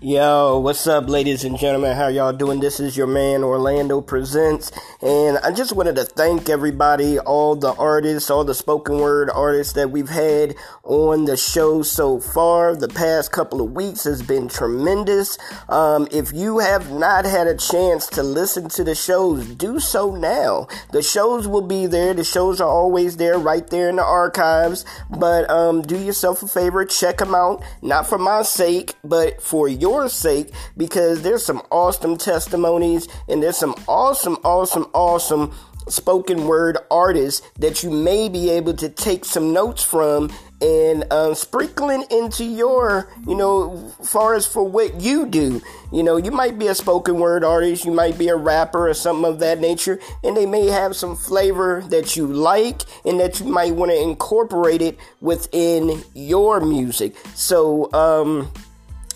Yo, what's up, ladies and gentlemen? How y'all doing? This is your man Orlando Presents, and I just wanted to thank everybody, all the artists, all the spoken word artists that we've had on the show so far. The past couple of weeks has been tremendous. Um, if you have not had a chance to listen to the shows, do so now. The shows will be there. The shows are always there, right there in the archives. But um, do yourself a favor, check them out. Not for my sake, but for your your sake because there's some awesome testimonies and there's some awesome, awesome, awesome spoken word artists that you may be able to take some notes from and um, sprinkling into your, you know, far as for what you do. You know, you might be a spoken word artist, you might be a rapper or something of that nature, and they may have some flavor that you like and that you might want to incorporate it within your music. So, um,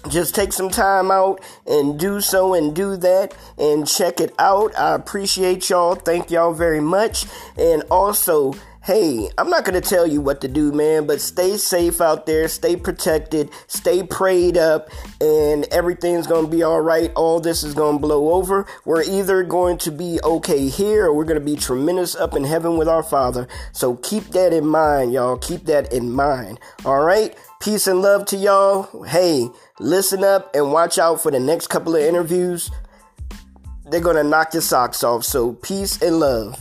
just take some time out and do so and do that and check it out. I appreciate y'all. Thank y'all very much. And also, hey, I'm not going to tell you what to do, man, but stay safe out there, stay protected, stay prayed up, and everything's going to be all right. All this is going to blow over. We're either going to be okay here or we're going to be tremendous up in heaven with our Father. So keep that in mind, y'all. Keep that in mind. All right? Peace and love to y'all. Hey, listen up and watch out for the next couple of interviews. They're going to knock your socks off. So, peace and love.